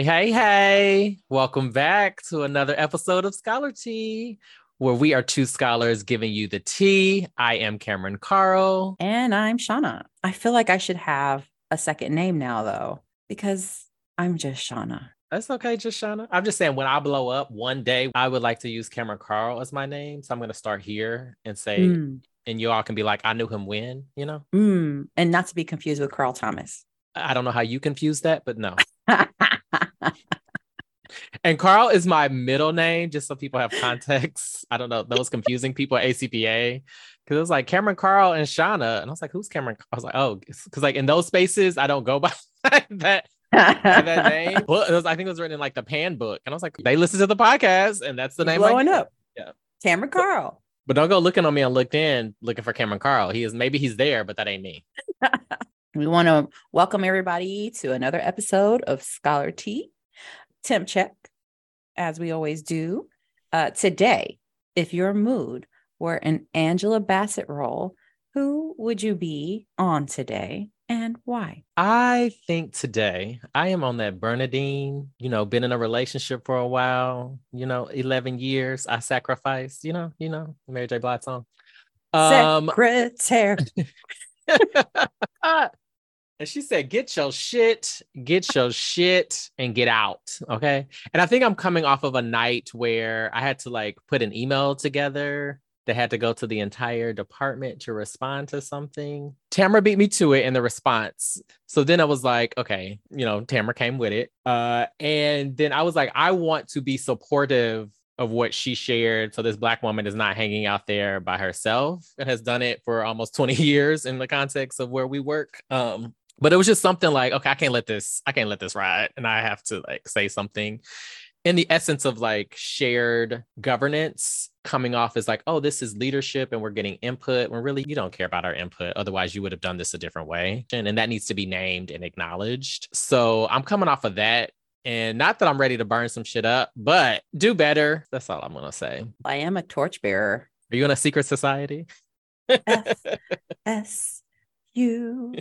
Hey, hey, hey. Welcome back to another episode of Scholar Tea, where we are two scholars giving you the tea. I am Cameron Carl. And I'm Shawna. I feel like I should have a second name now, though, because I'm just Shawna. That's okay, just Shawna. I'm just saying, when I blow up one day, I would like to use Cameron Carl as my name. So I'm going to start here and say, mm. and you all can be like, I knew him when, you know? Mm. And not to be confused with Carl Thomas. I don't know how you confuse that, but no. and Carl is my middle name, just so people have context. I don't know those confusing people at ACPA because it was like Cameron Carl and Shawna, and I was like, "Who's Cameron?" I was like, "Oh," because like in those spaces, I don't go by that. that name. Well, was, I think it was written in like the Pan book, and I was like, they listen to the podcast, and that's the name. Blowing up, yeah, Cameron Carl. But, but don't go looking on me on LinkedIn looking for Cameron Carl. He is maybe he's there, but that ain't me. We want to welcome everybody to another episode of Scholar Tea, Temp Check, as we always do. Uh, today, if your mood were an Angela Bassett role, who would you be on today and why? I think today I am on that Bernadine, you know, been in a relationship for a while, you know, 11 years. I sacrificed, you know, you know, Mary J. Blige song. Um, Secretary. and she said, "Get your shit, get your shit, and get out." Okay. And I think I'm coming off of a night where I had to like put an email together that had to go to the entire department to respond to something. Tamara beat me to it in the response. So then I was like, okay, you know, Tamara came with it. Uh, and then I was like, I want to be supportive of what she shared. So this black woman is not hanging out there by herself and has done it for almost 20 years in the context of where we work. Um, but it was just something like, okay, I can't let this, I can't let this ride. And I have to like say something in the essence of like shared governance coming off as like, oh, this is leadership and we're getting input when really you don't care about our input. Otherwise, you would have done this a different way. And, and that needs to be named and acknowledged. So I'm coming off of that and not that I'm ready to burn some shit up, but do better. That's all I'm going to say. I am a torchbearer. Are you in a secret society? F S U.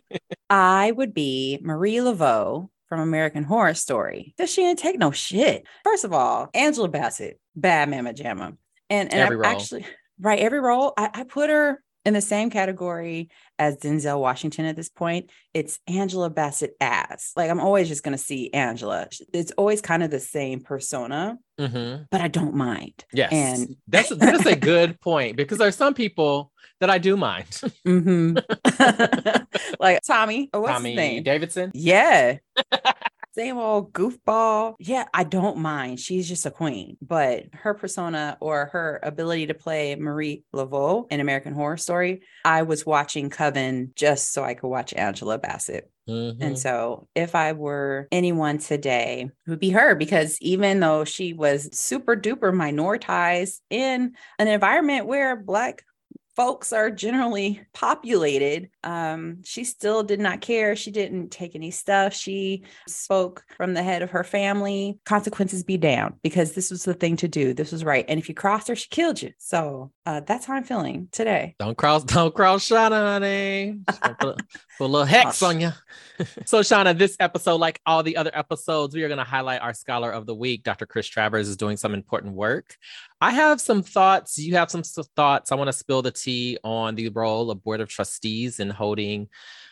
I would be Marie Laveau from American Horror Story. Because she didn't take no shit. First of all, Angela Bassett, bad mama jamma. And, and I actually, right, every role, I, I put her in the same category as Denzel Washington at this point. It's Angela Bassett as like I'm always just going to see Angela. It's always kind of the same persona, mm-hmm. but I don't mind. Yes, and that's that's a good point because there's some people that I do mind. mm-hmm. like Tommy, what's Tommy his name? Davidson. Yeah. same old goofball. Yeah, I don't mind. She's just a queen. But her persona or her ability to play Marie Laveau in American Horror Story, I was watching Coven just so I could watch Angela Bassett. Mm-hmm. And so, if I were anyone today, it would be her because even though she was super duper minoritized in an environment where Black folks are generally populated, um, she still did not care. She didn't take any stuff. She spoke from the head of her family. Consequences be down because this was the thing to do. This was right. And if you crossed her, she killed you. So uh, that's how I'm feeling today. Don't cross, don't cross Shawna, honey. Put, put a little hex on you. so, Shawna, this episode, like all the other episodes, we are going to highlight our scholar of the week. Dr. Chris Travers is doing some important work. I have some thoughts. You have some thoughts. I want to spill the tea on the role of board of trustees in holding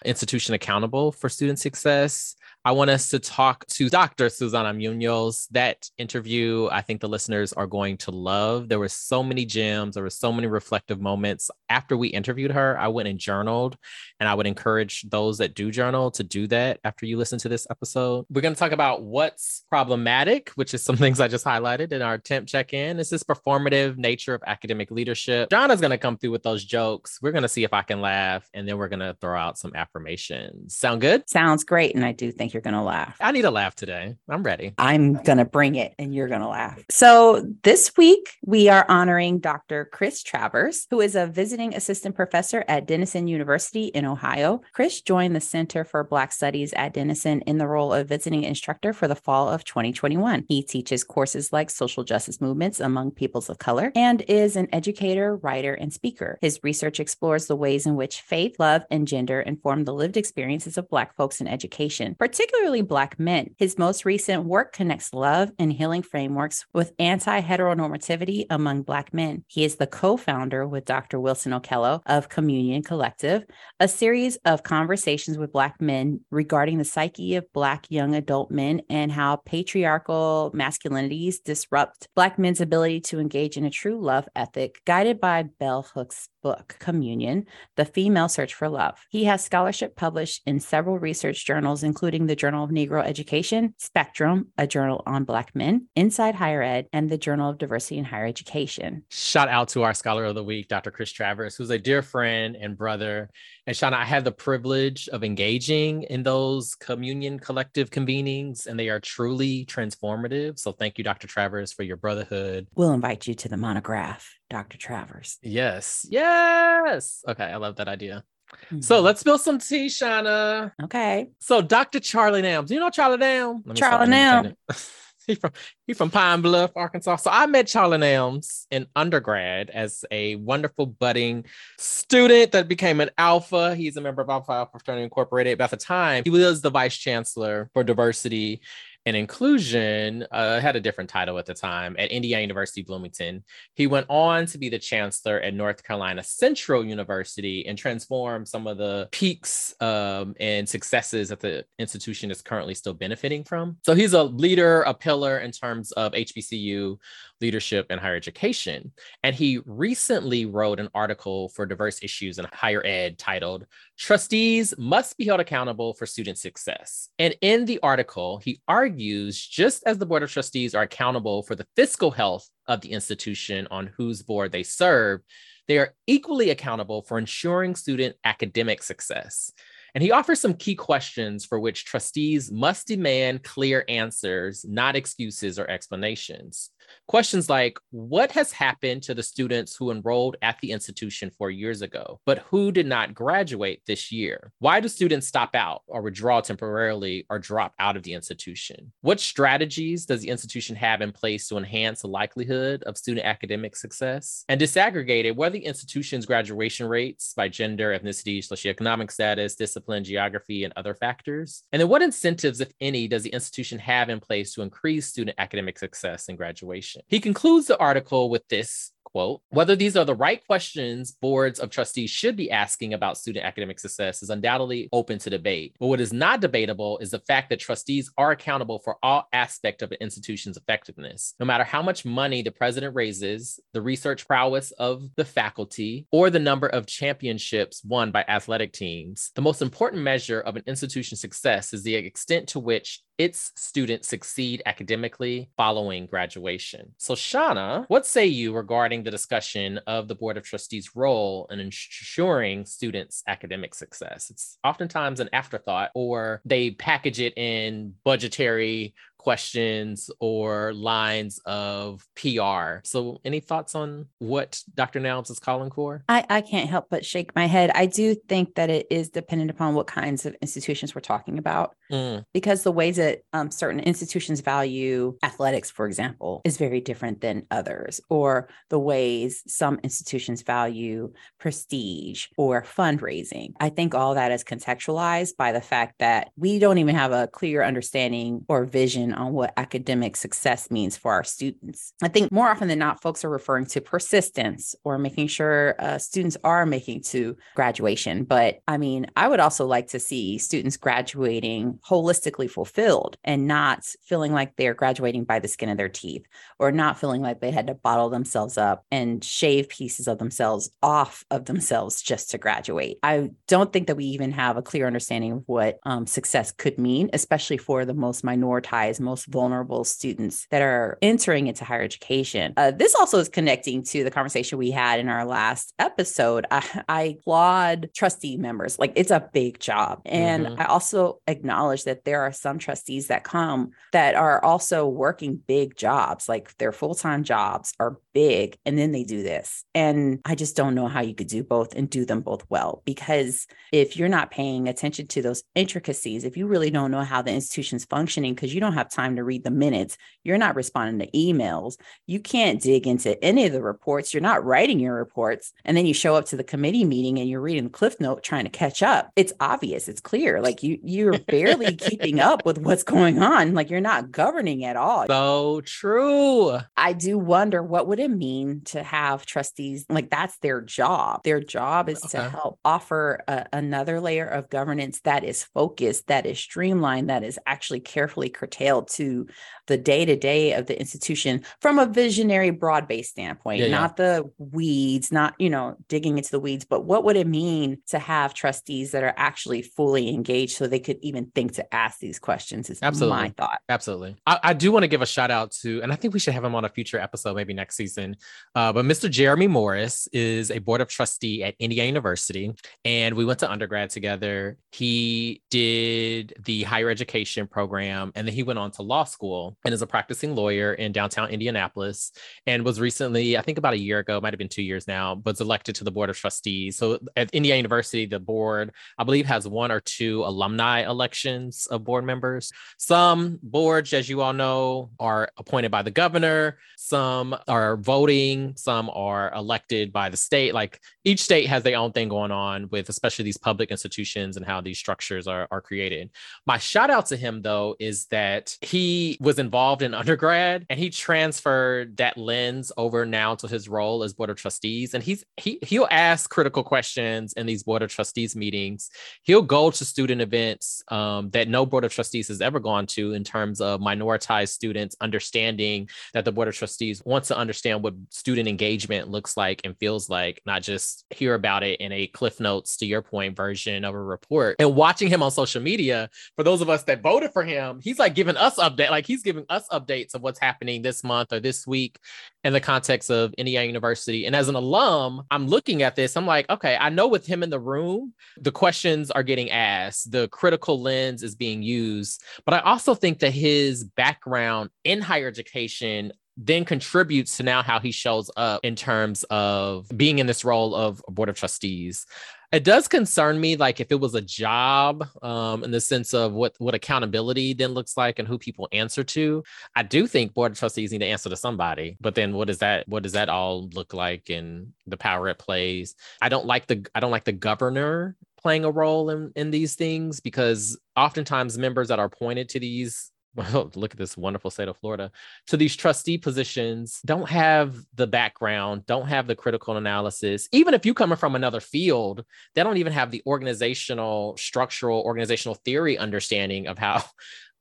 institution accountable for student success. I want us to talk to Dr. Susana Muñoz. That interview, I think the listeners are going to love. There were so many gems, there were so many reflective moments. After we interviewed her, I went and journaled, and I would encourage those that do journal to do that after you listen to this episode. We're going to talk about what's problematic, which is some things I just highlighted in our temp check in. It's this performative nature of academic leadership. Shawna's going to come through with those jokes. We're going to see if I can laugh, and then we're going to throw out some affirmations. Sound good? Sounds great. And I do think you're going to laugh. I need a laugh today. I'm ready. I'm going to bring it and you're going to laugh. So, this week we are honoring Dr. Chris Travers, who is a visiting assistant professor at Denison University in Ohio. Chris joined the Center for Black Studies at Denison in the role of visiting instructor for the fall of 2021. He teaches courses like social justice movements among peoples of color and is an educator, writer, and speaker. His research explores the ways in which faith, love, and gender inform the lived experiences of Black folks in education, particularly particularly Black men. His most recent work connects love and healing frameworks with anti heteronormativity among Black men. He is the co founder with Dr. Wilson Okello of Communion Collective, a series of conversations with Black men regarding the psyche of Black young adult men and how patriarchal masculinities disrupt Black men's ability to engage in a true love ethic, guided by Bell Hooks' book, Communion The Female Search for Love. He has scholarship published in several research journals, including the Journal of Negro Education, Spectrum, a journal on Black men, Inside Higher Ed, and the Journal of Diversity in Higher Education. Shout out to our scholar of the week, Dr. Chris Travers, who's a dear friend and brother. And Shawna, I had the privilege of engaging in those communion collective convenings, and they are truly transformative. So thank you, Dr. Travers, for your brotherhood. We'll invite you to the monograph, Dr. Travers. Yes. Yes. Okay. I love that idea. Mm-hmm. So let's spill some tea, Shawna. Okay. So Dr. Charlie Nelms, you know Charlie Nelms? Charlie Nelms. he from he from Pine Bluff, Arkansas. So I met Charlie Nelms in undergrad as a wonderful budding student that became an alpha. He's a member of Alpha Alpha Fraternity Incorporated. But at the time, he was the vice chancellor for diversity and inclusion uh, had a different title at the time at Indiana University Bloomington. He went on to be the chancellor at North Carolina Central University and transform some of the peaks um, and successes that the institution is currently still benefiting from. So he's a leader, a pillar in terms of HBCU leadership and higher education. And he recently wrote an article for diverse issues in higher ed titled Trustees Must Be Held Accountable for Student Success. And in the article, he argues just as the Board of Trustees are accountable for the fiscal health of the institution on whose board they serve, they are equally accountable for ensuring student academic success. And he offers some key questions for which trustees must demand clear answers, not excuses or explanations. Questions like What has happened to the students who enrolled at the institution four years ago, but who did not graduate this year? Why do students stop out or withdraw temporarily or drop out of the institution? What strategies does the institution have in place to enhance the likelihood of student academic success? And disaggregated, what are the institution's graduation rates by gender, ethnicity, socioeconomic status, discipline, geography, and other factors? And then what incentives, if any, does the institution have in place to increase student academic success and graduation? He concludes the article with this quote whether these are the right questions boards of trustees should be asking about student academic success is undoubtedly open to debate but what is not debatable is the fact that trustees are accountable for all aspect of an institution's effectiveness no matter how much money the president raises the research prowess of the faculty or the number of championships won by athletic teams the most important measure of an institution's success is the extent to which its students succeed academically following graduation. So, Shawna, what say you regarding the discussion of the Board of Trustees' role in ensuring students' academic success? It's oftentimes an afterthought, or they package it in budgetary questions or lines of PR. So, any thoughts on what Dr. Nelms is calling for? I, I can't help but shake my head. I do think that it is dependent upon what kinds of institutions we're talking about, mm. because the ways that um, certain institutions value athletics, for example, is very different than others, or the ways some institutions value prestige or fundraising. I think all that is contextualized by the fact that we don't even have a clear understanding or vision on what academic success means for our students. I think more often than not, folks are referring to persistence or making sure uh, students are making to graduation. But I mean, I would also like to see students graduating holistically fulfilled and not feeling like they're graduating by the skin of their teeth or not feeling like they had to bottle themselves up and shave pieces of themselves off of themselves just to graduate. I don't think that we even have a clear understanding of what um, success could mean, especially for the most minoritized, most vulnerable students that are entering into higher education. Uh, this also is connecting to the conversation we had in our last episode. I, I applaud trustee members, like it's a big job. And mm-hmm. I also acknowledge that there are some trustees that come that are also working big jobs, like their full time jobs are big, and then they do this. And I just don't know how you could do both and do them both well. Because if you're not paying attention to those intricacies, if you really don't know how the institution's functioning, because you don't have have time to read the minutes. You're not responding to emails. You can't dig into any of the reports. You're not writing your reports. And then you show up to the committee meeting and you're reading the cliff note trying to catch up. It's obvious. It's clear. Like you you're barely keeping up with what's going on. Like you're not governing at all. So true. I do wonder what would it mean to have trustees like that's their job. Their job is okay. to help offer a, another layer of governance that is focused, that is streamlined, that is actually carefully curtailed to the day to day of the institution from a visionary, broad based standpoint, yeah, not yeah. the weeds, not, you know, digging into the weeds, but what would it mean to have trustees that are actually fully engaged so they could even think to ask these questions? Is Absolutely. my thought. Absolutely. I, I do want to give a shout out to, and I think we should have him on a future episode, maybe next season. Uh, but Mr. Jeremy Morris is a board of trustee at Indiana University, and we went to undergrad together. He did the higher education program, and then he went on to law school and is a practicing lawyer in downtown Indianapolis and was recently, I think about a year ago, might have been two years now, was elected to the board of trustees. So at Indiana University, the board, I believe, has one or two alumni elections of board members. Some boards, as you all know, are appointed by the governor, some are voting, some are elected by the state. Like each state has their own thing going on with especially these public institutions and how these structures are, are created. My shout out to him though is that he was involved in undergrad and he transferred that lens over now to his role as board of trustees. And he's he he'll ask critical questions in these board of trustees meetings. He'll go to student events um, that no board of trustees has ever gone to in terms of minoritized students understanding that the board of trustees wants to understand what student engagement looks like and feels like, not just hear about it in a Cliff Notes to your point version of a report. And watching him on social media, for those of us that voted for him, he's like giving us update, like he's giving us updates of what's happening this month or this week in the context of Indiana University. And as an alum, I'm looking at this, I'm like, okay, I know with him in the room, the questions are getting asked, the critical lens is being used. But I also think that his background in higher education then contributes to now how he shows up in terms of being in this role of board of trustees it does concern me like if it was a job um, in the sense of what what accountability then looks like and who people answer to. I do think board of trustees need to answer to somebody but then what does that what does that all look like and the power it plays? I don't like the i don't like the governor playing a role in in these things because oftentimes members that are appointed to these look at this wonderful state of Florida, to these trustee positions don't have the background, don't have the critical analysis. Even if you coming from another field, they don't even have the organizational, structural, organizational theory understanding of how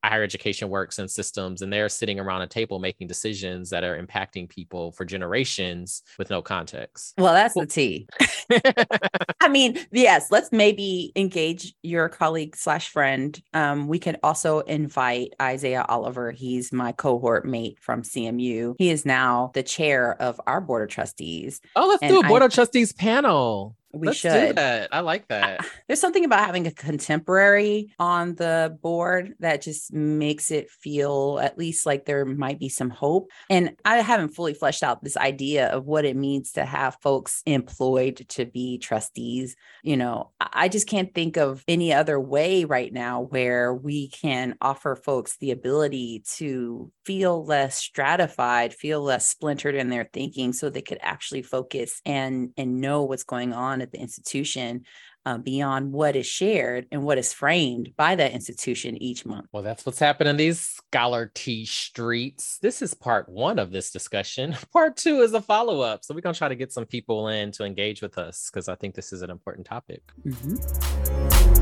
higher education works and systems and they're sitting around a table making decisions that are impacting people for generations with no context. Well that's the tea. I mean yes let's maybe engage your colleague slash friend. Um, we could also invite isaiah oliver. He's my cohort mate from cmu he is now the chair of our board of trustees. Oh let's and do a board I, of trustees panel we Let's should. that. I like that. There's something about having a contemporary on the board that just makes it feel at least like there might be some hope. And I haven't fully fleshed out this idea of what it means to have folks employed to be trustees. You know, I just can't think of any other way right now where we can offer folks the ability to feel less stratified, feel less splintered in their thinking so they could actually focus and and know what's going on at the institution uh, beyond what is shared and what is framed by that institution each month. Well, that's what's happening these scholar T streets. This is part one of this discussion. Part two is a follow up. So we're going to try to get some people in to engage with us because I think this is an important topic. Mm-hmm.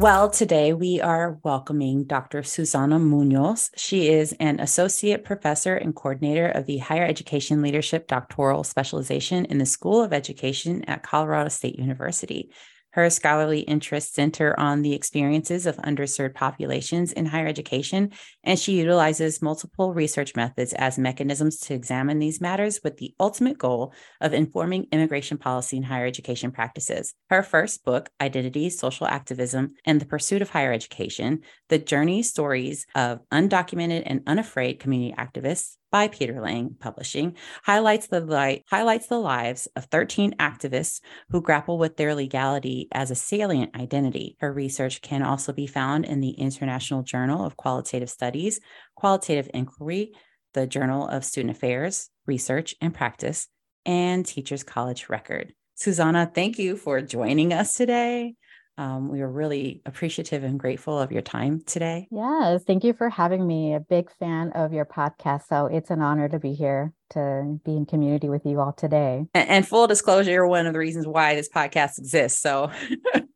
Well, today we are welcoming Dr. Susana Muñoz. She is an associate professor and coordinator of the Higher Education Leadership Doctoral Specialization in the School of Education at Colorado State University. Her scholarly interests center on the experiences of underserved populations in higher education, and she utilizes multiple research methods as mechanisms to examine these matters with the ultimate goal of informing immigration policy and higher education practices. Her first book, Identity, Social Activism, and the Pursuit of Higher Education The Journey Stories of Undocumented and Unafraid Community Activists, by Peter Lang Publishing, highlights the li- highlights the lives of 13 activists who grapple with their legality as a salient identity. Her research can also be found in the International Journal of Qualitative Studies, Qualitative Inquiry, the Journal of Student Affairs, Research and Practice, and Teachers College Record. Susana, thank you for joining us today. Um, we are really appreciative and grateful of your time today. Yes, thank you for having me. A big fan of your podcast. So it's an honor to be here to be in community with you all today. And, and full disclosure, you're one of the reasons why this podcast exists. So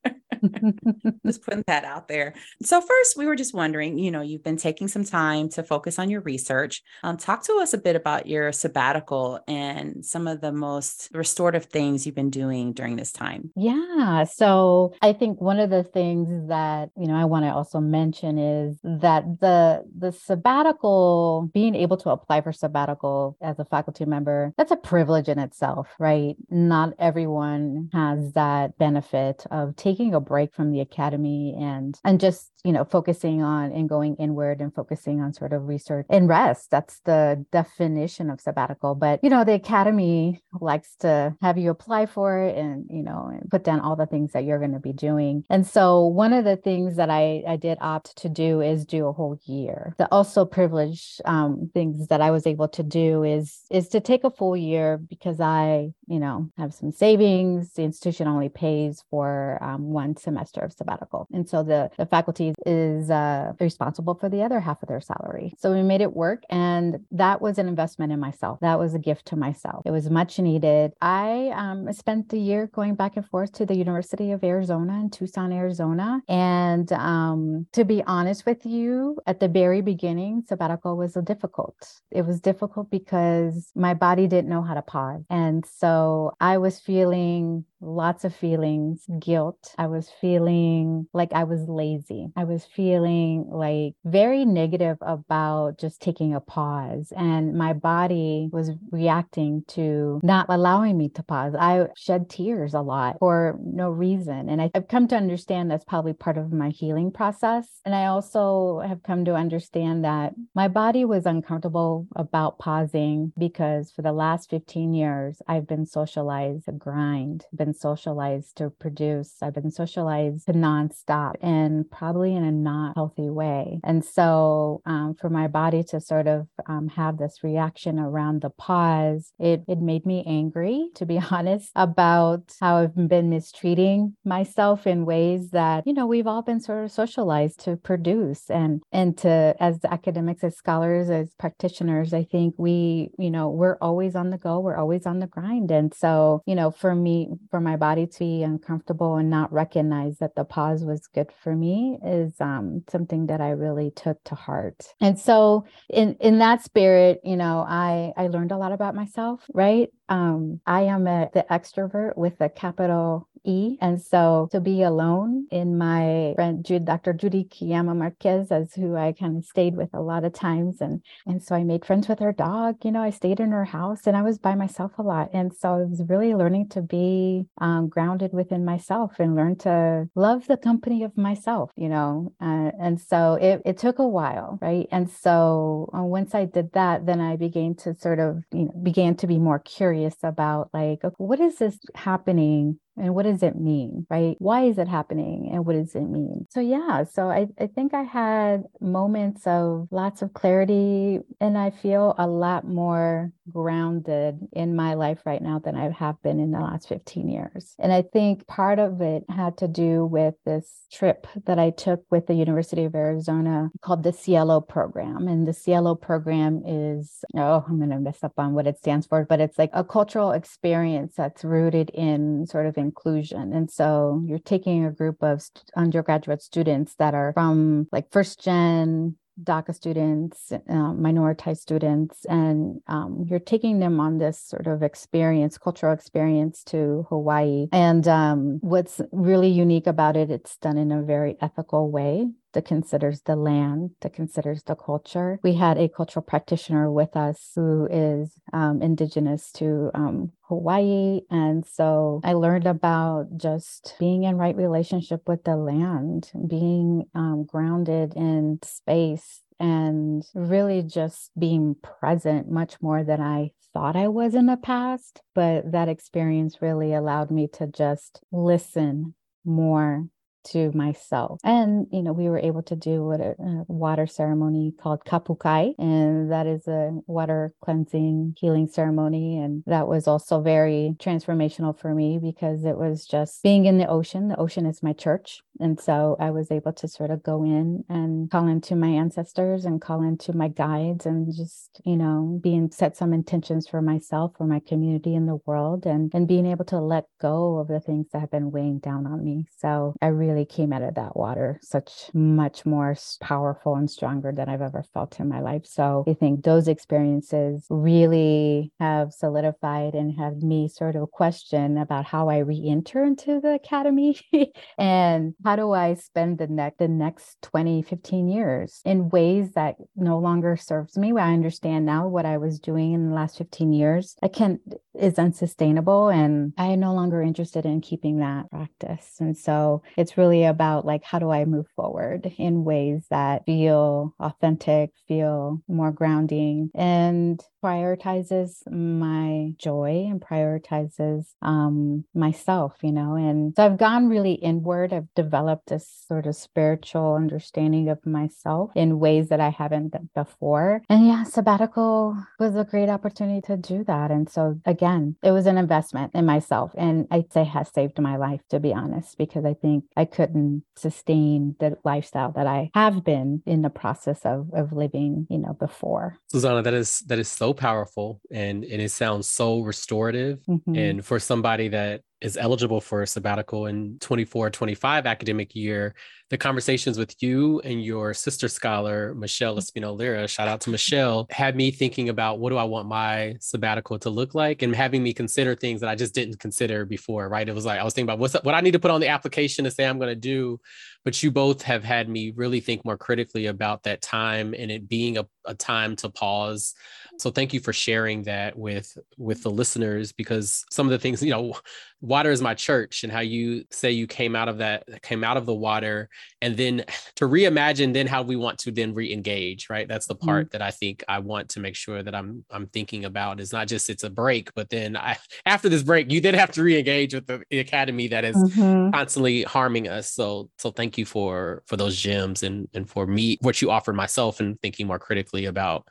just putting that out there. So, first, we were just wondering you know, you've been taking some time to focus on your research. Um, talk to us a bit about your sabbatical and some of the most restorative things you've been doing during this time. Yeah. So, I think one of the things that, you know, I want to also mention is that the the sabbatical being able to apply for sabbatical as a faculty member that's a privilege in itself right not everyone has that benefit of taking a break from the academy and and just you know focusing on and going inward and focusing on sort of research and rest. That's the definition of sabbatical. But you know the academy likes to have you apply for it and you know put down all the things that you're going to be doing. And so one of the things that i i did opt to do is do a whole year. The also privileged um, things that i was able to do is is to take a full year because i you know have some savings. The institution only pays for um, one semester of sabbatical and so the the faculty is uh, responsible for the other half of their salary. So we made it work. And that was an investment in myself. That was a gift to myself. It was much needed. I um, spent the year going back and forth to the University of Arizona in Tucson, Arizona. And um, to be honest with you, at the very beginning, sabbatical was difficult. It was difficult because my body didn't know how to pause. And so I was feeling lots of feelings guilt. I was feeling like I was lazy. I was feeling like very negative about just taking a pause. And my body was reacting to not allowing me to pause. I shed tears a lot for no reason. And I've come to understand that's probably part of my healing process. And I also have come to understand that my body was uncomfortable about pausing because for the last 15 years, I've been socialized to grind, been socialized to produce. I've been socialized to nonstop and probably in a not healthy way. And so um, for my body to sort of um, have this reaction around the pause, it, it made me angry, to be honest, about how I've been mistreating myself in ways that, you know, we've all been sort of socialized to produce and, and to, as academics, as scholars, as practitioners, I think we, you know, we're always on the go, we're always on the grind. And so, you know, for me, for my body to be uncomfortable and not recognize that the pause was good for me is um, something that I really took to heart. And so in in that spirit, you know, I I learned a lot about myself, right? Um, I am a, the extrovert with a capital E. And so to be alone in my friend Dr. Judy Kiyama Marquez, as who I kind of stayed with a lot of times. And and so I made friends with her dog. You know, I stayed in her house and I was by myself a lot. And so I was really learning to be um, grounded within myself and learn to love the company of myself, you know. Uh, and so it, it took a while, right? And so uh, once I did that, then I began to sort of, you know, began to be more curious about like, okay, what is this happening and what does it mean right? Why is it happening and what does it mean? So yeah so I, I think i had moments of lots of clarity and i feel a lot more grounded in my life right now than i have been in the last 15 years. And i think part of it had to do with this trip that i took with the university of arizona called the cielo program. And the cielo program is oh i'm going to mess up on what it stands for but it's like a cultural experience that's rooted in sort of inclusion. And so you're taking a group of undergraduate students that are from like first gen DACA students, uh, minoritized students, and um, you're taking them on this sort of experience, cultural experience to Hawaii. And um, what's really unique about it, it's done in a very ethical way that considers the land, that considers the culture. We had a cultural practitioner with us who is um, indigenous to um, Hawaii. And so I learned about just being in right relationship with the land, being um, grounded in space and really just being present much more than I thought I was in the past. But that experience really allowed me to just listen more to myself. And, you know, we were able to do what a, a, water ceremony called kapukai, and that is a water cleansing healing ceremony. And that was also very transformational for me because it was just being in the ocean. The ocean is my church. And so I was able to sort of go in and call into my ancestors and call into my guides and just, you know, being set some intentions for myself, for my community in the world, and, and being able to let go of the things that have been weighing down on me. So I really really came out of that water such much more powerful and stronger than I've ever felt in my life. So I think those experiences really have solidified and have me sort of question about how I re-enter into the academy and how do I spend the next the next 20, 15 years in ways that no longer serves me. I understand now what I was doing in the last 15 years. I can't is unsustainable and I am no longer interested in keeping that practice. And so it's really really about like how do I move forward in ways that feel authentic, feel more grounding, and prioritizes my joy and prioritizes um, myself, you know. And so I've gone really inward. I've developed this sort of spiritual understanding of myself in ways that I haven't before. And yeah, sabbatical was a great opportunity to do that. And so again, it was an investment in myself. And I'd say has saved my life, to be honest, because I think I couldn't sustain the lifestyle that I have been in the process of, of living, you know, before. Susana, that is that is so powerful and, and it sounds so restorative. Mm-hmm. And for somebody that is eligible for a sabbatical in 24 25 academic year the conversations with you and your sister scholar michelle espino lira shout out to michelle had me thinking about what do i want my sabbatical to look like and having me consider things that i just didn't consider before right? It was like i was thinking about what's what i need to put on the application to say i'm going to do but you both have had me really think more critically about that time and it being a, a time to pause so thank you for sharing that with with the listeners because some of the things you know water is my church and how you say you came out of that came out of the water and then to reimagine then how we want to then re-engage right that's the part mm-hmm. that i think i want to make sure that i'm i'm thinking about is not just it's a break but then i after this break you then have to re-engage with the, the academy that is mm-hmm. constantly harming us so so thank you for for those gems and and for me what you offered myself and thinking more critically about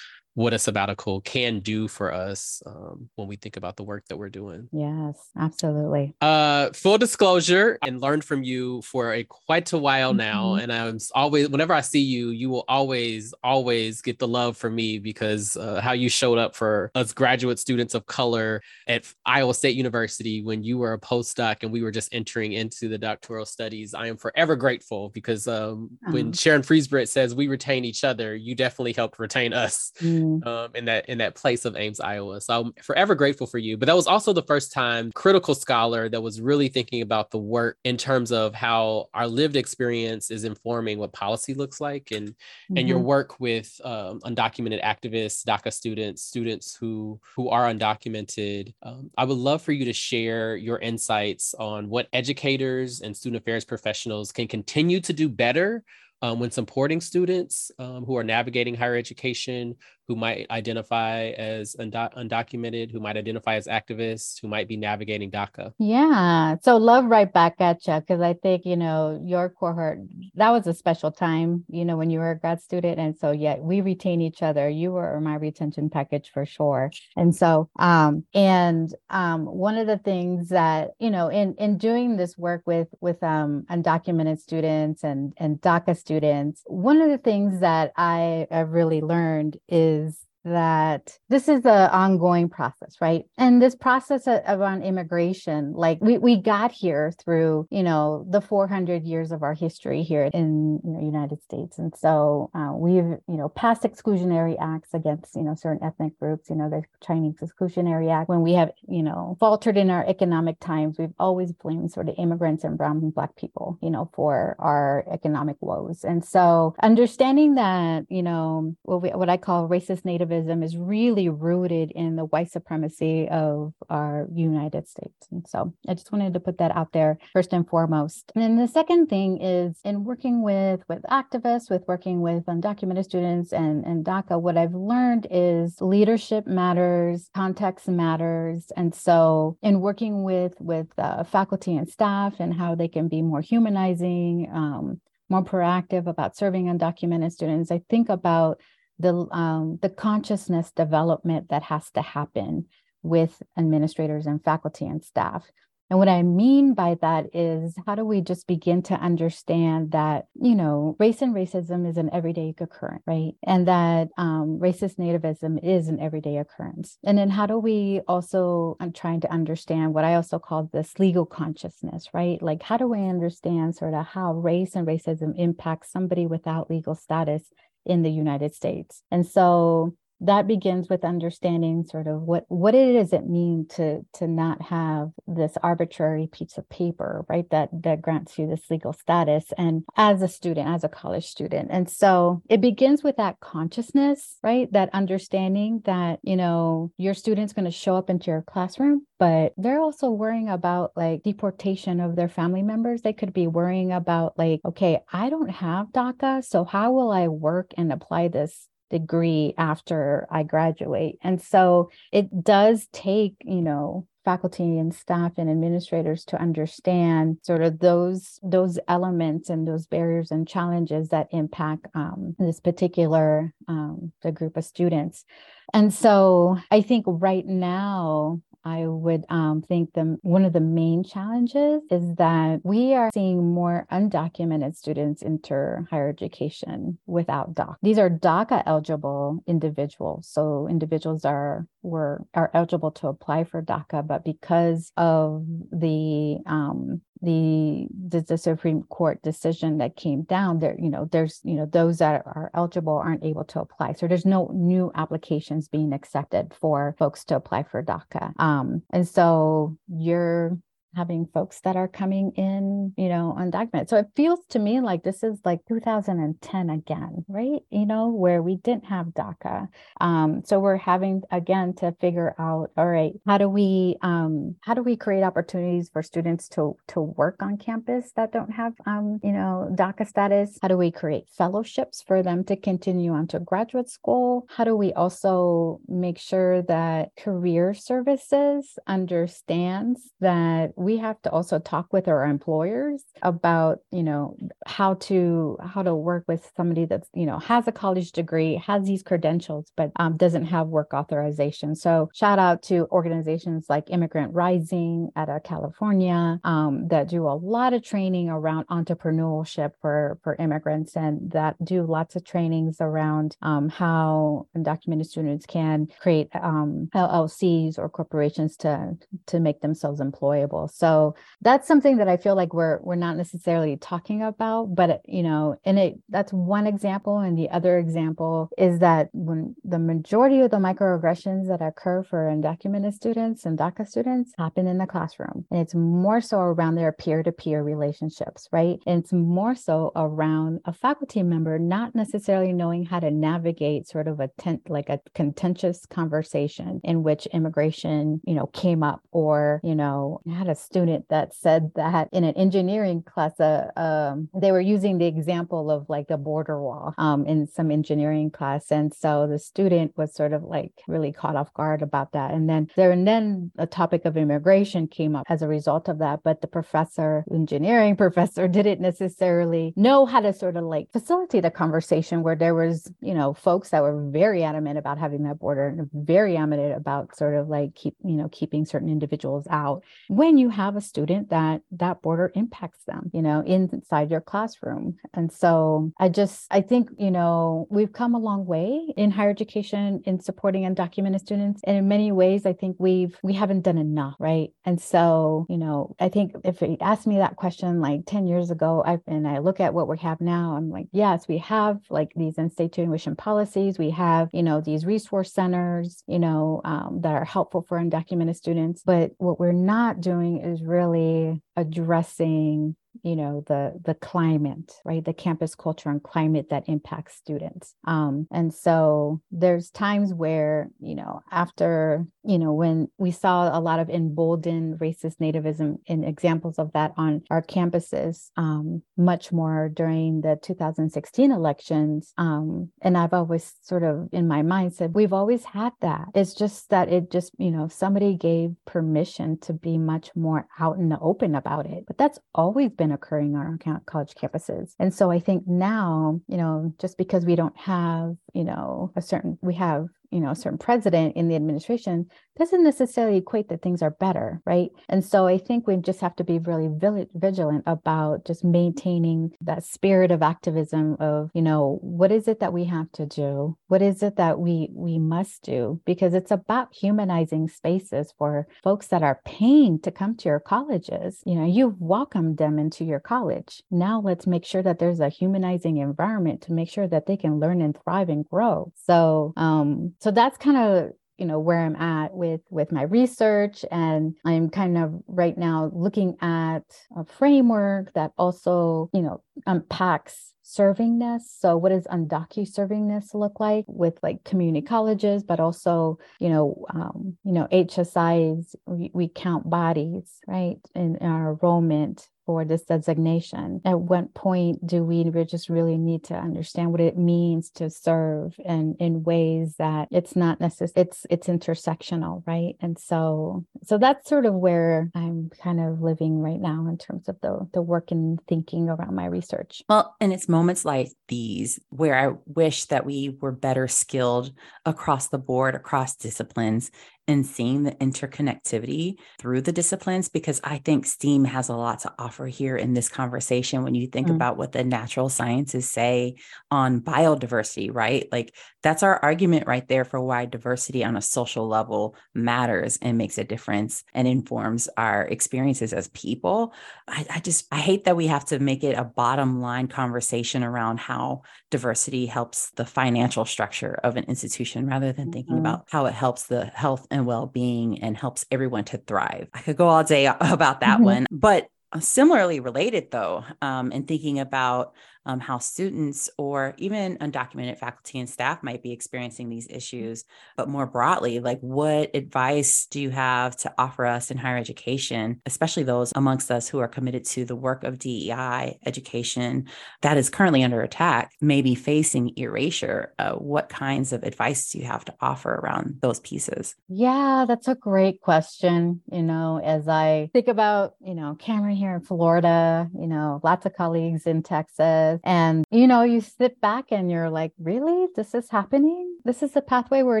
what a sabbatical can do for us um, when we think about the work that we're doing. Yes, absolutely. Uh, full disclosure, and learned from you for a quite a while now, mm-hmm. and I'm always whenever I see you, you will always always get the love from me because uh, how you showed up for us graduate students of color at Iowa State University when you were a postdoc and we were just entering into the doctoral studies. I am forever grateful because um, when uh-huh. Sharon Fries-Britt says we retain each other, you definitely helped retain us. Mm mm-hmm. um, in that in that place of Ames, Iowa. So I'm forever grateful for you. But that was also the first time critical scholar that was really thinking about the work in terms of how our lived experience is informing what policy looks like, and mm-hmm. and your mm-hmm. work with um, undocumented activists, DACA students, students who who are undocumented. Um, I would love for you to share your insights on what educators and student affairs professionals can continue to do better um, when supporting students um, who are navigating higher education, who might identify as undo- undocumented, who might identify as activists, who might be navigating DACA. Yeah. So love right back at you because I think, you know, your cohort, that was a special time, you know, when you were a grad student. And so, yeah, we retain each other. You were my retention package for sure. And so, um, and um, one of the things that, you know, in, in doing this work with, with um, undocumented students and, and DACA students, one of the things that I have really learned is is that this is an ongoing process, right? And this process around immigration, like we, we got here through, you know, the 400 years of our history here in the United States. And so uh, we've, you know, passed exclusionary acts against, you know, certain ethnic groups, you know, the Chinese Exclusionary Act. When we have, you know, faltered in our economic times, we've always blamed sort of immigrants and brown and black people, you know, for our economic woes. And so understanding that, you know, what, we, what I call racist nativism is really rooted in the white supremacy of our United States. And so I just wanted to put that out there first and foremost. And then the second thing is in working with with activists, with working with undocumented students and, and DACA, what I've learned is leadership matters, context matters. And so in working with with uh, faculty and staff and how they can be more humanizing, um, more proactive about serving undocumented students, I think about the um, the consciousness development that has to happen with administrators and faculty and staff and what I mean by that is how do we just begin to understand that, you know, race and racism is an everyday occurrence, right? And that um, racist nativism is an everyday occurrence. And then how do we also, I'm trying to understand what I also call this legal consciousness, right? Like, how do we understand sort of how race and racism impacts somebody without legal status in the United States? And so that begins with understanding sort of what what it does it mean to to not have this arbitrary piece of paper right that that grants you this legal status and as a student as a college student. And so it begins with that consciousness right that understanding that you know your student's going to show up into your classroom but they're also worrying about like deportation of their family members. They could be worrying about like okay i don't have daca so how will i work and apply this degree after I graduate. And so it does take, you know, faculty and staff and administrators to understand sort of those those elements and those barriers and challenges that impact um, this particular um, the group of students and so i think right now I would um, think the one of the main challenges is that we are seeing more undocumented students enter higher education without DACA. These are DACA eligible individuals, so individuals are were are eligible to apply for DACA, but because of the um, the, the, the Supreme Court decision that came down, there you know there's you know those that are eligible aren't able to apply, so there's no new applications being accepted for folks to apply for DACA, um, Um, and so you're having folks that are coming in, you know, undocumented. So it feels to me like this is like 2010 again, right? You know, where we didn't have DACA. Um, so we're having again to figure out, all right, how do we um, how do we create opportunities for students to to work on campus that don't have um, you know, DACA status? How do we create fellowships for them to continue on to graduate school? How do we also make sure that career services understands that have to also talk with our employers about you know how to how to work with somebody that's you know has a college degree has these credentials but um, doesn't have work authorization. So shout out to organizations like immigrant rising out of california um, that do a lot of training around entrepreneurship for for immigrants and that do lots of trainings around um, how undocumented students can create um, llcs or corporations to to make themselves employable so that's something that I feel like we're we're not necessarily talking about, but you know, and it that's one example. And the other example is that when the majority of the microaggressions that occur for undocumented students and DACA students happen in the classroom. And it's more so around their peer-to-peer relationships, right? And it's more so around a faculty member not necessarily knowing how to navigate sort of a tent like a contentious conversation in which immigration, you know, came up or, you know, had a student that said that in an engineering class, uh, um, they were using the example of like a border wall um, in some engineering class. And so the student was sort of like really caught off guard about that. And then there, and then a topic of immigration came up as a result of that. But the professor, engineering professor, didn't necessarily know how to sort of like facilitate a conversation where there was, you know, folks that were very adamant about having that border and very adamant about sort of like keep, you know, keeping certain individuals out. When you you have a student that that border impacts them, you know, inside your classroom. And so I just, I think, you know, we've come a long way in higher education in supporting undocumented students. And in many ways, I think we've, we haven't done enough, right? And so, you know, I think if you asked me that question like 10 years ago, I've and I look at what we have now, I'm like, yes, we have like these in-state tuition policies. We have, you know, these resource centers, you know, um, that are helpful for undocumented students. But what we're not doing is really addressing you know the the climate right? The campus culture and climate that impacts students. Um, and so there's times where you know after you know when we saw a lot of emboldened racist nativism and examples of that on our campuses um, much more during the 2016 elections um, and i've always sort of in my mind said we've always had that it's just that it just you know somebody gave permission to be much more out in the open about it but that's always been occurring on our college campuses. And so I think now, you know, just because we don't have, you know, a certain, we have you know a certain president in the administration doesn't necessarily equate that things are better right? And so i think we just have to be really vigilant about just maintaining that spirit of activism of you know what is it that we have to do? What is it that we we must do? Because it's about humanizing spaces for folks that are paying to come to your colleges. You know you've welcomed them into your college. Now let's make sure that there's a humanizing environment to make sure that they can learn and thrive and grow. So um so that's kind of you know where i'm at with with my research. And i'm kind of right now looking at a framework that also you know unpacks servingness so what does undocu servingness look like with like community colleges but also you know um, you know hsis we, we count bodies right in our enrollment for this designation? At what point do we just really need to understand what it means to serve and in ways that it's not necessary, it's it's intersectional, right? And so so that's sort of where I'm kind of living right now in terms of the the work and thinking around my research. Well, and it's moments like these where I wish that we were better skilled across the board, across disciplines and seeing the interconnectivity through the disciplines because I think STEAM has a lot to offer here in this conversation when you think mm. about what the natural sciences say on biodiversity, right? Like that's our argument right there for why diversity on a social level matters and makes a difference and informs our experiences as people. I, I just, I hate that we have to make it a bottom line conversation around how diversity helps the financial structure of an institution rather than thinking mm-hmm. about how it helps the health and well-being and helps everyone to thrive. I could go all day about that mm-hmm. one, but uh, similarly related though um, in thinking about um, how students or even undocumented faculty and staff might be experiencing these issues. But more broadly, like what advice do you have to offer us in higher education, especially those amongst us who are committed to the work of DEI education that is currently under attack, maybe facing erasure? Uh, what kinds of advice do you have to offer around those pieces? Yeah, that's a great question. You know, as I think about, you know, Cameron here in Florida, you know, lots of colleagues in Texas and, you know, you sit back and you're like, really? This is happening? This is the pathway we're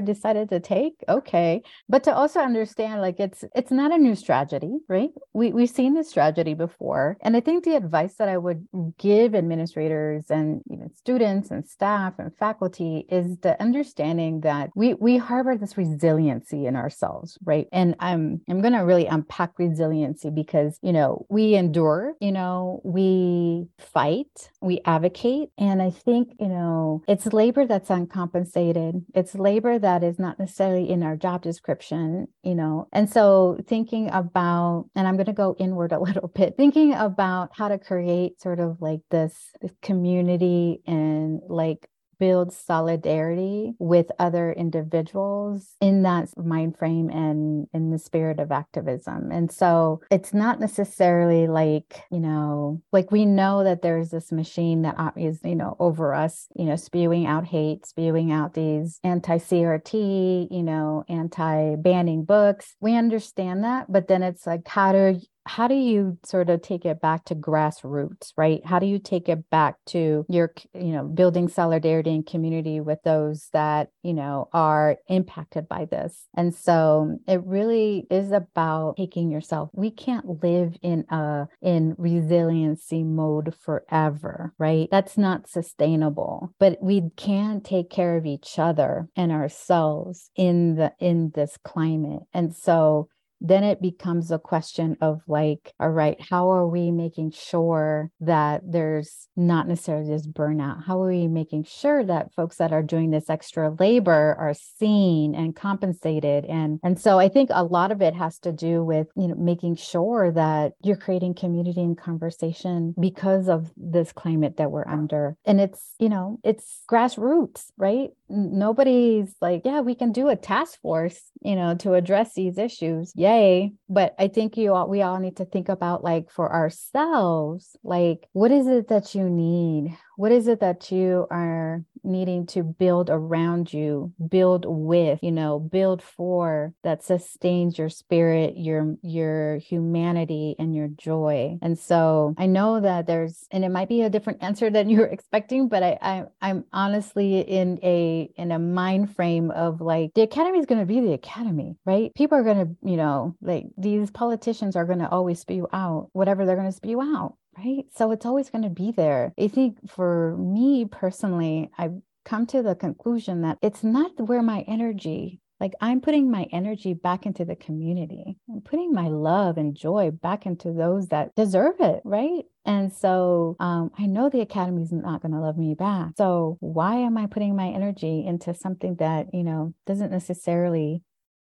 decided to take? Okay. But to also understand, like, it's it's not a new strategy, right? We, we've seen this strategy before. And I think the advice that I would give administrators and even students and staff and faculty is the understanding that we, we harbor this resiliency in ourselves, right? And I'm, I'm to really unpack resiliency because, you know, we endure, you know, we fight, we advocate. And I think, you know, it's labor that's uncompensated. It's labor that is not necessarily in our job description, you know. And so thinking about, and I'm going to go inward a little bit, thinking about how to create sort of like this, this community and like build solidarity with other individuals in that mind frame and in the spirit of activism. And so it's not necessarily like, you know, like we know that there's this machine that uh, is, you know, over us, you know, spewing out hate, spewing out these anti CRT, you know, anti banning books. We understand that, but then it's like, how do how do you sort of take it back to grassroots, right? How do you take it back to your, you know, building solidarity and community with those that, you know, are impacted by this? And so it really is about taking yourself. We can't live in a in resiliency mode forever, right? That's not sustainable. But we can take care of each other and ourselves in the in this climate. And so then it becomes a question of like, all right, how are we making sure that there's not necessarily this burnout? How are we making sure that folks that are doing this extra labor are seen and compensated? And and so I think a lot of it has to do with, you know, making sure that you're creating community and conversation because of this climate that we're under. And it's, you know, it's grassroots, right? Nobody's like, yeah, we can do a task force, you know, to address these issues yay. But i think you all we all need to think about like for ourselves like what is it that you need what is it that you are needing to build around you build with you know build for that sustains your spirit your your humanity and your joy? And so i know that there's and it might be a different answer than you're expecting but i, I i'm honestly in a in a mind frame of like the academy is going to be the academy right? People are going to you know like these politicians are going to always spew out whatever they're going to spew out right? So it's always going to be there. I think for me personally, I've come to the conclusion that it's not where my energy like I'm putting my energy back into the community. I'm putting my love and joy back into those that deserve it, right? And so um, I know the academy is not going to love me back. So why am I putting my energy into something that, you know, doesn't necessarily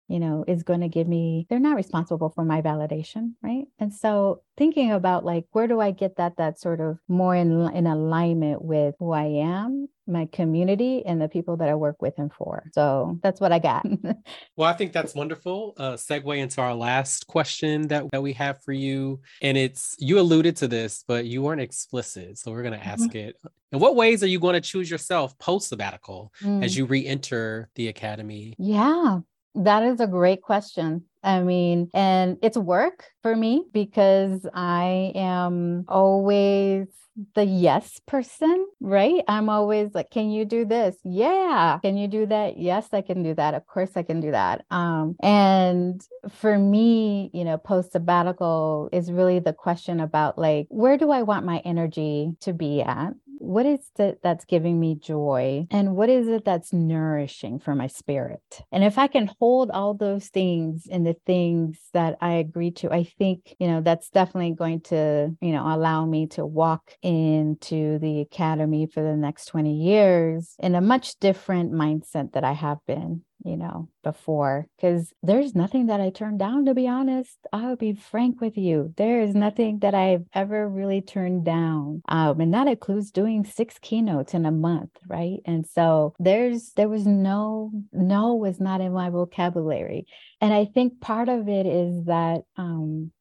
you know, is going to give me, they're not responsible for my validation, right? And so thinking about like, where do I get that, that sort of more in, in alignment with who I am, my community, and the people that I work with and for. So that's what I got. well, I think that's wonderful. Uh, segue into our last question that, that we have for you. And it's, you alluded to this, but you weren't explicit. So we're going to ask mm-hmm. it. In what ways are you going to choose yourself post sabbatical mm. as you re enter the academy? Yeah. That is a great question. I mean, and it's work for me because I am always the yes person, right? I'm always like, can you do this? Yeah. Can you do that? Yes, I can do that. Of course I can do that. Um, and for me, you know, post sabbatical is really the question about like, where do I want my energy to be at? What is it that's giving me joy and what is it that's nourishing for my spirit? And if i can hold all those things and the things that i agree to i think you know that's definitely going to you know allow me to walk into the academy for the next 20 years in a much different mindset that i have been you know, before because there's nothing that I turned down, to be honest. I'll be frank with you. There is nothing that I've ever really turned down. Um, and that includes doing six keynotes in a month, right? And so there's, there was no, no was not in my vocabulary. And I think part of it is that, um,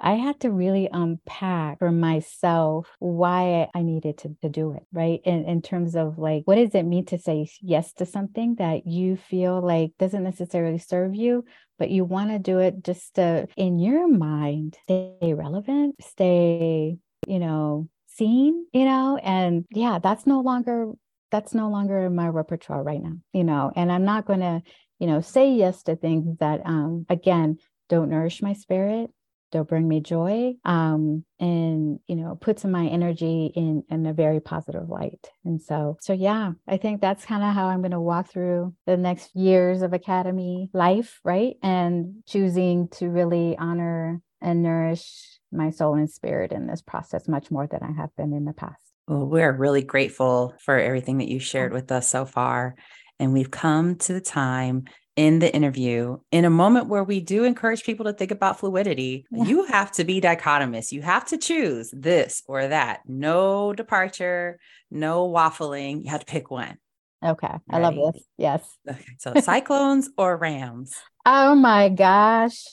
I had to really unpack for myself why I needed to, to do it, right? In, in terms of like, what does it mean to say yes to something that you feel like doesn't necessarily serve you, but you want to do it just to, in your mind, stay relevant, stay, you know, seen, you know? And yeah, that's no longer that's no longer in my repertoire right now, you know, and I'm not going to, you know, say yes to things that, um, again, don't nourish my spirit, they'll bring me joy um, and you know puts my energy in in a very positive light. And so so yeah i think that's kind of how i'm going to walk through the next years of academy life right? And choosing to really honor and nourish my soul and spirit in this process much more than i have been in the past. Well we're really grateful for everything that you shared with us so far and we've come to the time in the interview in a moment where we do encourage people to think about fluidity. Yeah. you have to be dichotomous. You have to choose this or that. No departure no waffling. You have to pick one. Okay. Ready? i love this. Yes. Okay. So cyclones or rams? Oh my gosh.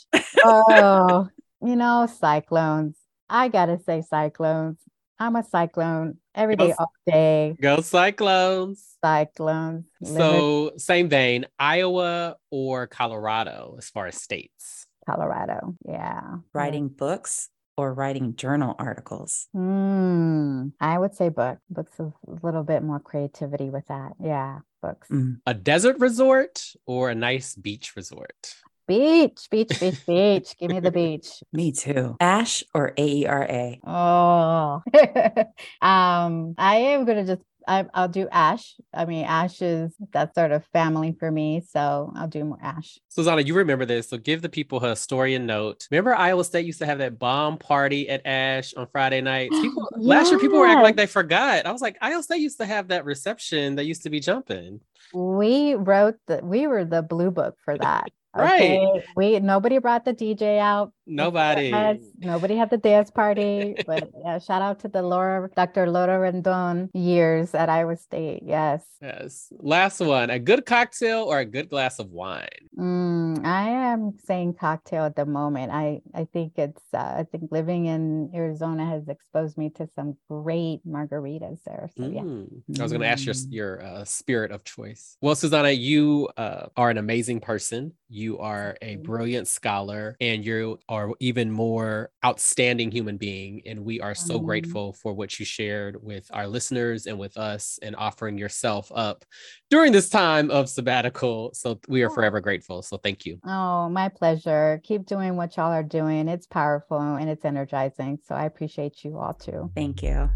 Oh you know cyclones. I gotta say cyclones. I'm a cyclone every day, all day. Go Cyclones. Cyclones. So, same vein, Iowa or Colorado as far as states? Colorado. Yeah. Writing books or writing journal articles? Mm, I would say book. Books is a little bit more creativity with that. Yeah, books. Mm. A desert resort or a nice beach resort? Beach, beach, beach, beach. Give me the beach. Me too. ASHE or AERA? Oh, um, I am gonna just I, I'll do ASHE. I mean, ASHE is that sort of family for me, so I'll do more ASHE. Susana, you remember this, so give the people a story and note. Remember, Iowa State used to have that bomb party at ASHE on Friday nights. People last year, people were acting like they forgot. I was like, Iowa State used to have that reception that used to be jumping. We wrote the we were the blue book for that. Right. Okay? We nobody brought the DJ out. Nobody. Yes, nobody had the dance party. But yeah, shout out to the Laura, Dr. Laura Rendon years at Iowa State. Yes. Yes. Last one: a good cocktail or a good glass of wine. Mm, I am saying cocktail at the moment. I I think it's uh, I think living in Arizona has exposed me to some great margaritas there. So yeah. Mm. I was going to ask your Mm. your uh, spirit of choice. Well, Susana, you uh, are an amazing person. You are a brilliant scholar, and you are even more outstanding human being. And we are so Mm. grateful for what you shared with our listeners and with us, and offering yourself up during this time of sabbatical. So we are forever grateful. So thank you. Oh, my pleasure. Keep doing what y'all are doing. It's powerful and it's energizing. So I appreciate you all too. Thank you.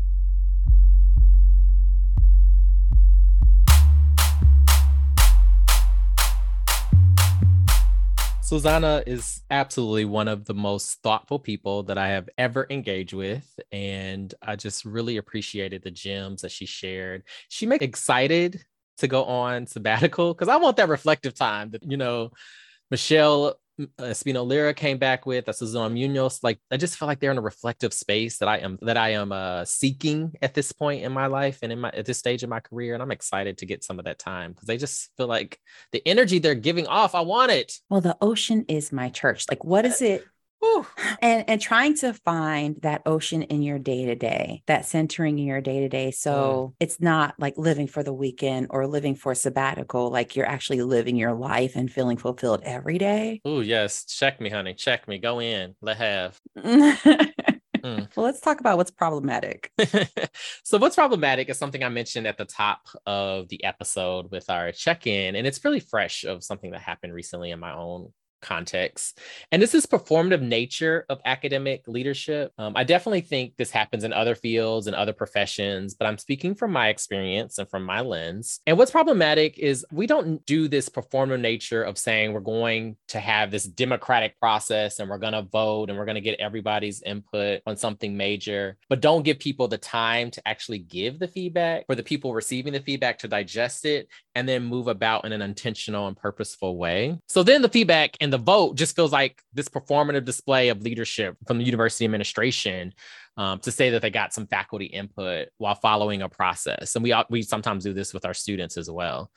Susana is absolutely one of the most thoughtful people that I have ever engaged with. And I just really appreciated the gems that she shared. She made me excited to go on sabbatical because I want that reflective time that, you know, Michelle uh, Espino Lira came back with, that's Susana Muñoz. Like, I just feel like they're in a reflective space that I am that I am uh, seeking at this point in my life and in my at this stage of my career. And I'm excited to get some of that time because they just feel like the energy they're giving off. I want it. Well, the ocean is my church. Like, what is it? Whew. And and trying to find that ocean in your day to day, that centering in your day to day. So mm. it's not like living for the weekend or living for sabbatical. Like you're actually living your life and feeling fulfilled every day. Oh yes, check me, honey. Check me. Go in. Let have. Mm. Well, let's talk about what's problematic. so what's problematic is something I mentioned at the top of the episode with our check-in, and it's really fresh of something that happened recently in my own context. And this is performative nature of academic leadership. Um, I definitely think this happens in other fields and other professions, but I'm speaking from my experience and from my lens. And what's problematic is we don't do this performative nature of saying we're going to have this democratic process and we're going to vote and we're going to get everybody's input on something major, but don't give people the time to actually give the feedback for the people receiving the feedback to digest it and then move about in an intentional and purposeful way. So then the feedback and the vote just feels like this performative display of leadership from the university administration um, to say that they got some faculty input while following a process. And we we sometimes do this with our students as well.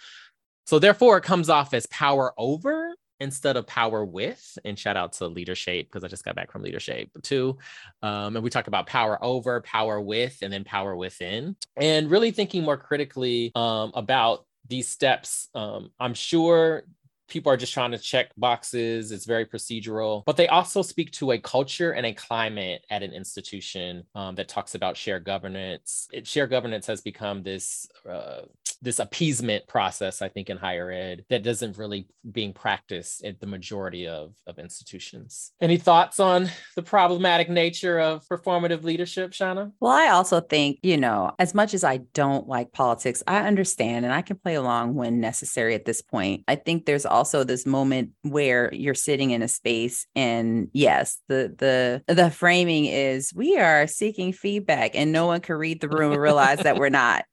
So therefore, it comes off as power over instead of power with. And shout out to Leadership because I just got back from Leadership too. Um, and we talk about power over, power with, and then power within. And really thinking more critically um, about these steps. Um, I'm sure people are just trying to check boxes. It's very procedural, but they also speak to a culture and a climate at an institution um, that talks about shared governance. It, shared governance has become this uh, this appeasement process, I think, in higher ed that doesn't really being practiced at the majority of, of institutions. Any thoughts on the problematic nature of performative leadership, Shawna? Well, I also think, you know, as much as I don't like politics, I understand and I can play along when necessary at this point. I think there's also this moment where you're sitting in a space and yes, the the the framing is we are seeking feedback and no one can read the room and realize that we're not.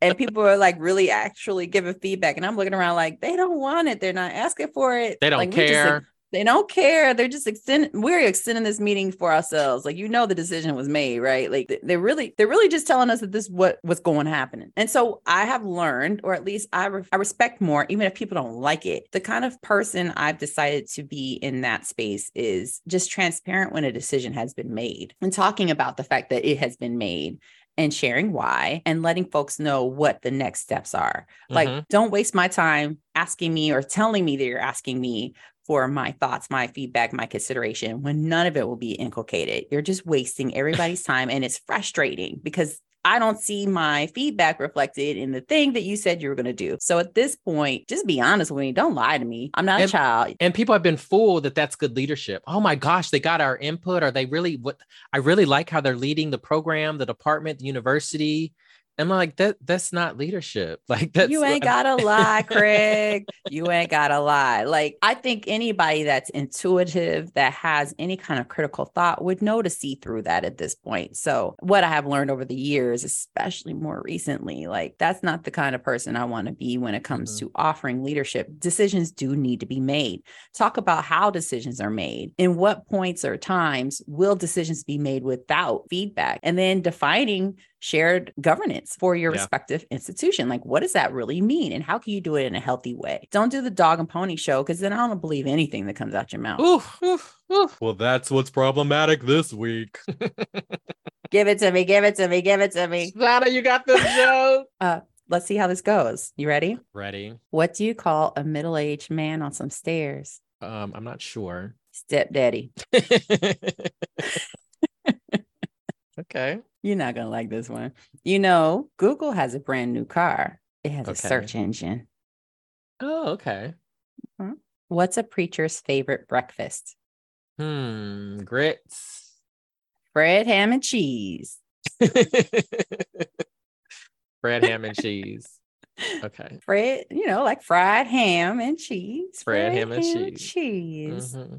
And people are like really actually giving feedback. And I'm looking around like they don't want it. They're not asking for it. They don't Like, we just- care. they don't care. They're just extending. We're extending this meeting for ourselves. Like you know, the decision was made, right? Like they're really, they're really just telling us that this is what what's going to happen. And so I have learned, or at least I re- I respect more, even if people don't like it. The kind of person I've decided to be in that space is just transparent when a decision has been made and talking about the fact that it has been made and sharing why and letting folks know what the next steps are. Like, Mhm. don't waste my time asking me or telling me that you're asking me for my thoughts, my feedback, my consideration when none of it will be inculcated. You're just wasting everybody's time and it's frustrating because I don't see my feedback reflected in the thing that you said you were going to do. So at this point, just be honest with me. Don't lie to me. I'm not and, a child. And people have been fooled that that's good leadership. Oh my gosh, they got our input. Are they really what? I really like how they're leading the program, the department, the university. I'm like that. That's not leadership. Like that. You ain't gotta lie, Craig. You ain't gotta lie. Like I think anybody that's intuitive, that has any kind of critical thought, would know to see through that at this point. So what I have learned over the years, especially more recently, like that's not the kind of person I want to be when it comes mm-hmm. to offering leadership. Decisions do need to be made. Talk about how decisions are made. In what points or times will decisions be made without feedback, and then defining shared governance for your yeah. respective institution. Like, what does that really mean? And how can you do it in a healthy way? Don't do the dog and pony show because then I don't believe anything that comes out your mouth. Oof, oof, oof. Well, that's what's problematic this week. give it to me. Give it to me. Give it to me. Lana, you got this joke. uh, let's see how this goes. You ready? Ready. What do you call a middle aged man on some stairs? Um, I'm not sure. Stepdaddy. okay. You're not going to like this one. You know, Google has a brand new car, it has okay. a search engine. Oh, okay. Mm-hmm. What's a preacher's favorite breakfast? Hmm, grits. Bread, ham, and cheese. Bread, ham, and cheese. Okay. Bread, you know, like fried ham and cheese. Bread, ham, and ham cheese. cheese. Mm-hmm.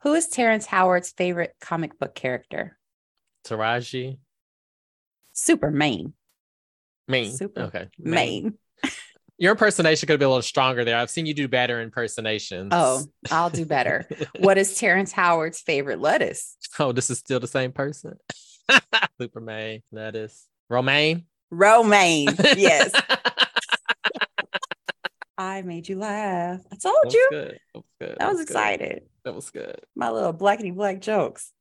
Who is Terrence Howard's favorite comic book character? Taraji. Superman. Main. Super. Okay. main. Your impersonation could be a little stronger there. I've seen you do better impersonations. Oh, I'll do better. what is Terrence Howard's favorite lettuce? Oh, this is still the same person. Super main lettuce. Romaine. Romaine. Yes. I made you laugh. I told that you. Good. That was good. I was, was excited. Good. That was good. My little blackety black jokes.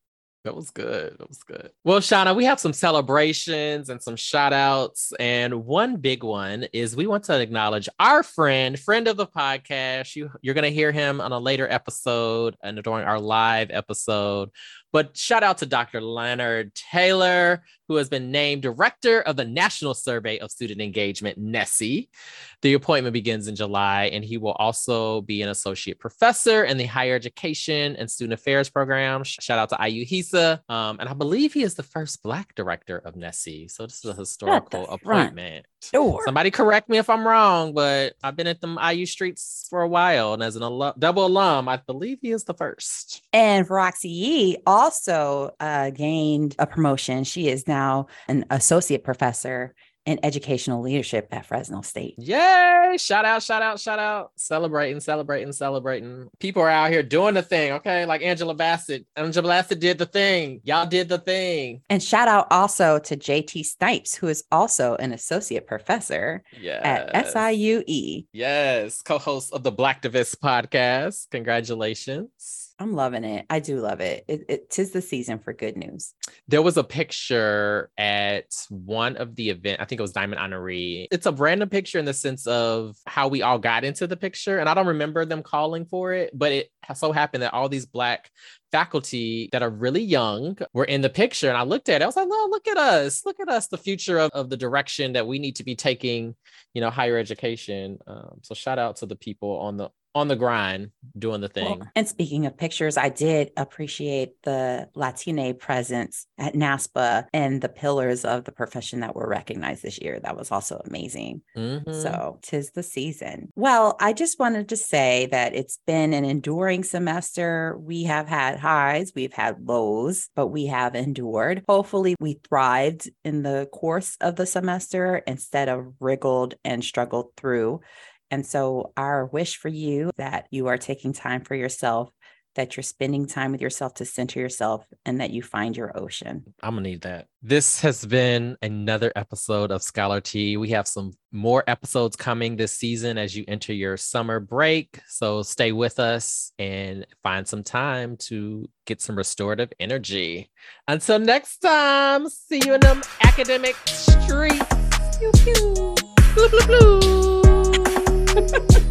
That was good. That was good. Well, Shawna, we have some celebrations and some shout outs. And one big one is we want to acknowledge our friend, friend of the podcast. You, you're going to hear him on a later episode and during our live episode. But shout out to Dr. Leonard Taylor, who has been named director of the National Survey of Student Engagement, NSSE. The appointment begins in July, and he will also be an associate professor in the higher education and student affairs program. Shout out to IU HESA. Um, and I believe he is the first Black director of NSSE. So this is a historical appointment. Sure. Somebody correct me if I'm wrong, but I've been at the IU streets for a while. And as an alum, double alum, I believe he is the first. And Roxy Yee also uh, gained a promotion. She is now an associate professor in educational leadership at Fresno State. Yay! Shout out, shout out, shout out. Celebrating, celebrating, celebrating. People are out here doing the thing, okay? Like Angela Bassett. Angela Bassett did the thing. Y'all did the thing. And shout out also to JT Snipes, who is also an associate professor yes. at SIUE. Yes, co-host of the Blacktivist podcast. Congratulations. I'm loving it. I do love it. it. It tis the season for good news. There was a picture at one of the event. I think it was Diamond Honoree. It's a random picture in the sense of how we all got into the picture, and I don't remember them calling for it, but it so happened that all these black faculty that are really young were in the picture, and I looked at it. I was like, "Oh, look at us! Look at us! The future of, of the direction that we need to be taking, you know, higher education." Um, so shout out to the people on the on the grind doing the thing. Well, and speaking of pictures, I did appreciate the Latine presence at NASPA and the pillars of the profession that were recognized this year. That was also amazing. Mm-hmm. So tis the season. Well, I just wanted to say that it's been an enduring semester. We have had highs, we've had lows, but we have endured. Hopefully, we thrived in the course of the semester instead of wriggled and struggled through. And so, our wish for you that you are taking time for yourself, that you're spending time with yourself to center yourself, and that you find your ocean. I'm gonna need that. This has been another episode of Scholar Tea. We have some more episodes coming this season as you enter your summer break. So stay with us and find some time to get some restorative energy. Until next time, see you in the academic streets. Pew, pew. Blue, blue, blue. Ha ha ha!